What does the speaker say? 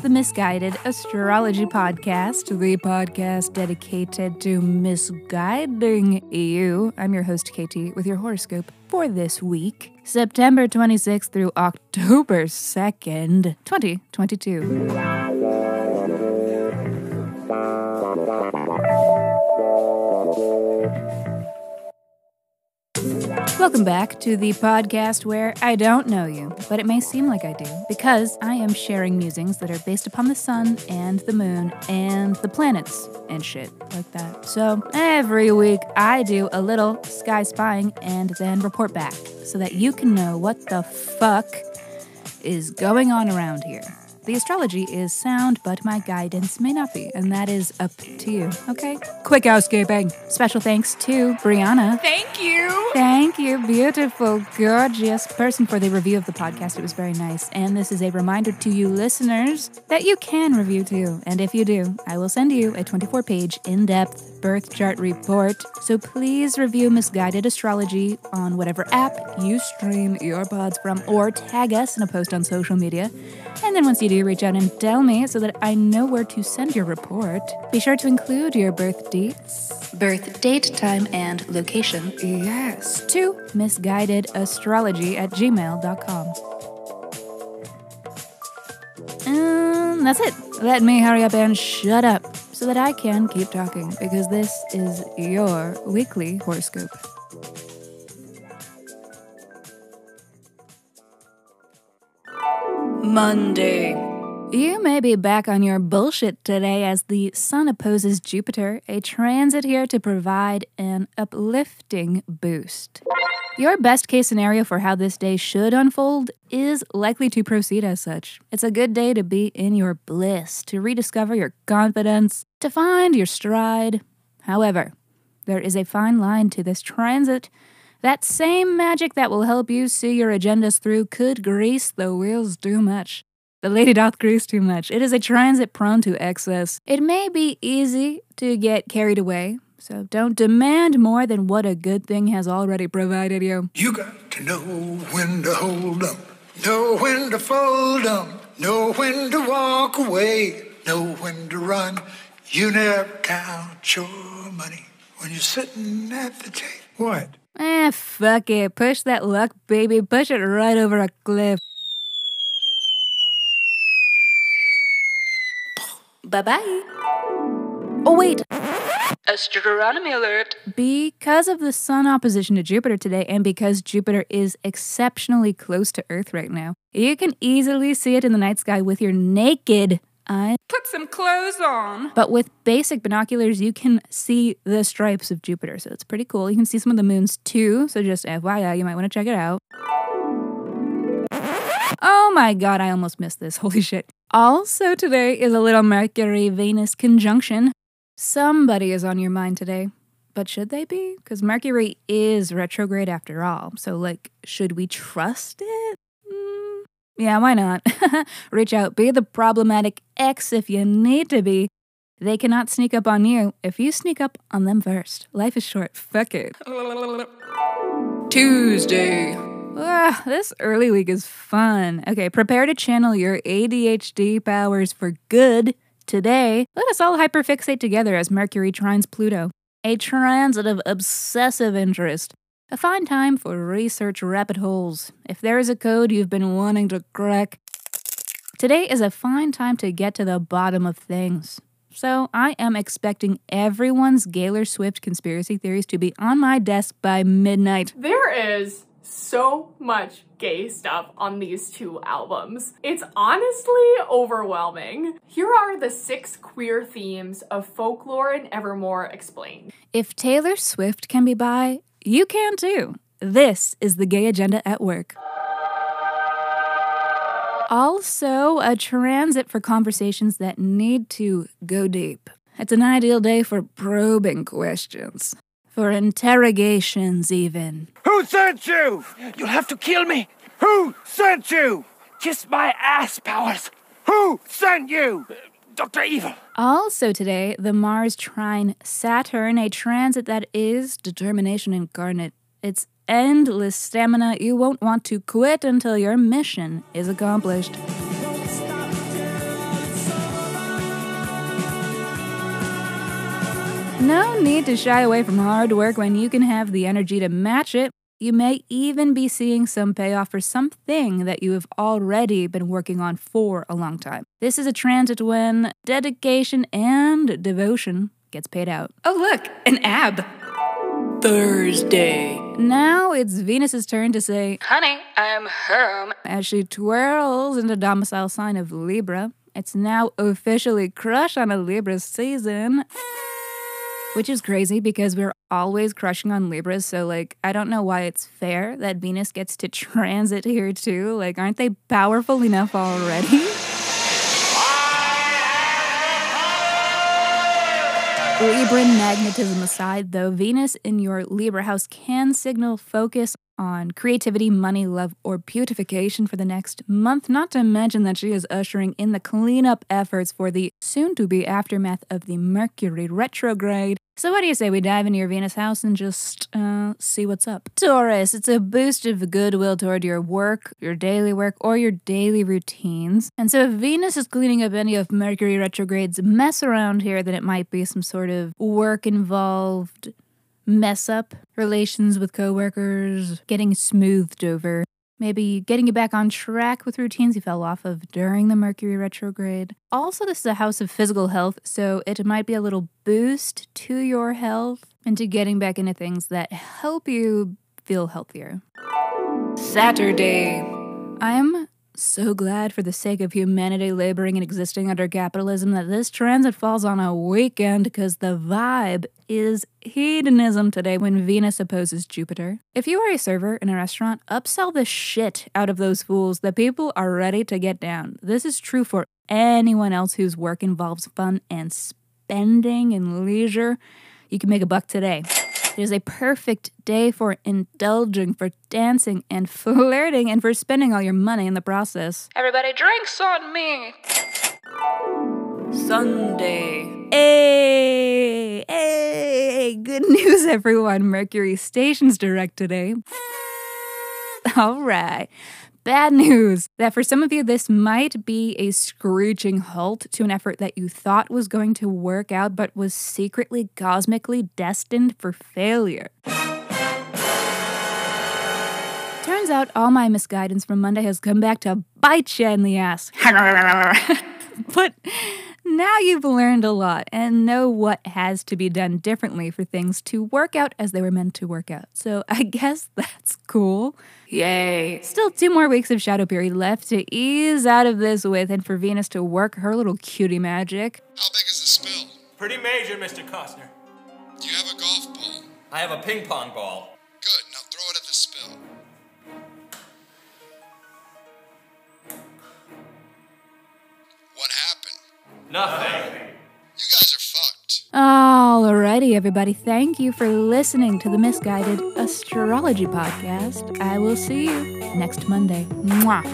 the Misguided Astrology Podcast, the podcast dedicated to misguiding you. I'm your host, Katie, with your horoscope for this week, September 26th through October 2nd, 2022. Welcome back to the podcast where I don't know you, but it may seem like I do because I am sharing musings that are based upon the sun and the moon and the planets and shit like that. So every week I do a little sky spying and then report back so that you can know what the fuck is going on around here. The astrology is sound, but my guidance may not be, and that is up to you, okay? Quick housekeeping. Special thanks to Brianna. Thank you. Thank you, beautiful, gorgeous person, for the review of the podcast. It was very nice. And this is a reminder to you listeners that you can review too. And if you do, I will send you a 24 page, in depth birth chart report. So please review Misguided Astrology on whatever app you stream your pods from, or tag us in a post on social media. And then once you do, reach out and tell me so that I know where to send your report. Be sure to include your birth dates, birth date, time, and location. Yes, to misguidedastrology at gmail.com. And um, that's it. Let me hurry up and shut up so that I can keep talking because this is your weekly horoscope. Monday. You may be back on your bullshit today as the Sun opposes Jupiter, a transit here to provide an uplifting boost. Your best case scenario for how this day should unfold is likely to proceed as such. It's a good day to be in your bliss, to rediscover your confidence, to find your stride. However, there is a fine line to this transit. That same magic that will help you see your agendas through could grease the wheels too much. The lady doth grease too much. It is a transit prone to excess. It may be easy to get carried away, so don't demand more than what a good thing has already provided you. You got to know when to hold hold 'em, know when to fold fold 'em, know when to walk away, know when to run. You never count your money when you're sitting at the table. What? Eh, fuck it. Push that luck, baby. Push it right over a cliff. Bye bye. Oh, wait. Astronomy alert. Because of the Sun opposition to Jupiter today, and because Jupiter is exceptionally close to Earth right now, you can easily see it in the night sky with your naked eye. Put some clothes on. But with basic binoculars, you can see the stripes of Jupiter, so it's pretty cool. You can see some of the moons too, so just FYI, you might want to check it out. Oh my god, I almost missed this. Holy shit. Also, today is a little Mercury Venus conjunction. Somebody is on your mind today. But should they be? Because Mercury is retrograde after all. So, like, should we trust it? Mm, yeah, why not? Reach out, be the problematic ex if you need to be. They cannot sneak up on you if you sneak up on them first. Life is short. Fuck it. Tuesday. Ah, this early week is fun. Okay, prepare to channel your ADHD powers for good. Today, let us all hyperfixate together as Mercury trines Pluto. A transit of obsessive interest. A fine time for research rabbit holes. If there is a code you've been wanting to crack, today is a fine time to get to the bottom of things. So, I am expecting everyone's Gaylor Swift conspiracy theories to be on my desk by midnight. There is so much gay stuff on these two albums. It's honestly overwhelming. Here are the six queer themes of folklore and Evermore explained. If Taylor Swift can be bi, you can too. This is the gay agenda at work. Also, a transit for conversations that need to go deep. It's an ideal day for probing questions, for interrogations, even. Who sent you? You'll have to kill me. Who sent you? Kiss my ass, Powers. Who sent you? Dr. Evil. Also today, the Mars trine Saturn, a transit that is determination incarnate. It's endless stamina. You won't want to quit until your mission is accomplished. No need to shy away from hard work when you can have the energy to match it. You may even be seeing some payoff for something that you have already been working on for a long time. This is a transit when dedication and devotion gets paid out. Oh, look, an ab. Thursday. Now it's Venus's turn to say, Honey, I'm home. as she twirls into domicile sign of Libra. It's now officially crush on a Libra season. Which is crazy because we're always crushing on Libras, so like I don't know why it's fair that Venus gets to transit here too. Like aren't they powerful enough already? Libran magnetism aside, though, Venus in your Libra house can signal focus on creativity, money, love, or beautification for the next month, not to mention that she is ushering in the cleanup efforts for the soon to be aftermath of the Mercury retrograde. So, what do you say we dive into your Venus house and just uh, see what's up? Taurus, it's a boost of goodwill toward your work, your daily work, or your daily routines. And so, if Venus is cleaning up any of Mercury retrograde's mess around here, then it might be some sort of work involved mess up, relations with coworkers, getting smoothed over. Maybe getting you back on track with routines you fell off of during the Mercury retrograde. Also, this is a house of physical health, so it might be a little boost to your health and to getting back into things that help you feel healthier. Saturday. I'm so glad for the sake of humanity laboring and existing under capitalism that this transit falls on a weekend because the vibe is hedonism today when Venus opposes Jupiter. If you are a server in a restaurant, upsell the shit out of those fools The people are ready to get down. This is true for anyone else whose work involves fun and spending and leisure. You can make a buck today. It is a perfect day for indulging, for dancing and flirting, and for spending all your money in the process. Everybody drinks on me. Sunday. Hey, hey, good news, everyone. Mercury stations direct today. All right. Bad news that for some of you, this might be a screeching halt to an effort that you thought was going to work out, but was secretly cosmically destined for failure. Turns out all my misguidance from Monday has come back to bite you in the ass. but now you've learned a lot and know what has to be done differently for things to work out as they were meant to work out. So I guess that's cool. Yay. Still two more weeks of shadow period left to ease out of this with and for Venus to work her little cutie magic. How big is the spill? Pretty major, Mr. Costner. Do you have a golf ball? I have a ping pong ball. Nothing. You guys are fucked. Alrighty, everybody. Thank you for listening to the Misguided Astrology Podcast. I will see you next Monday. Mwah.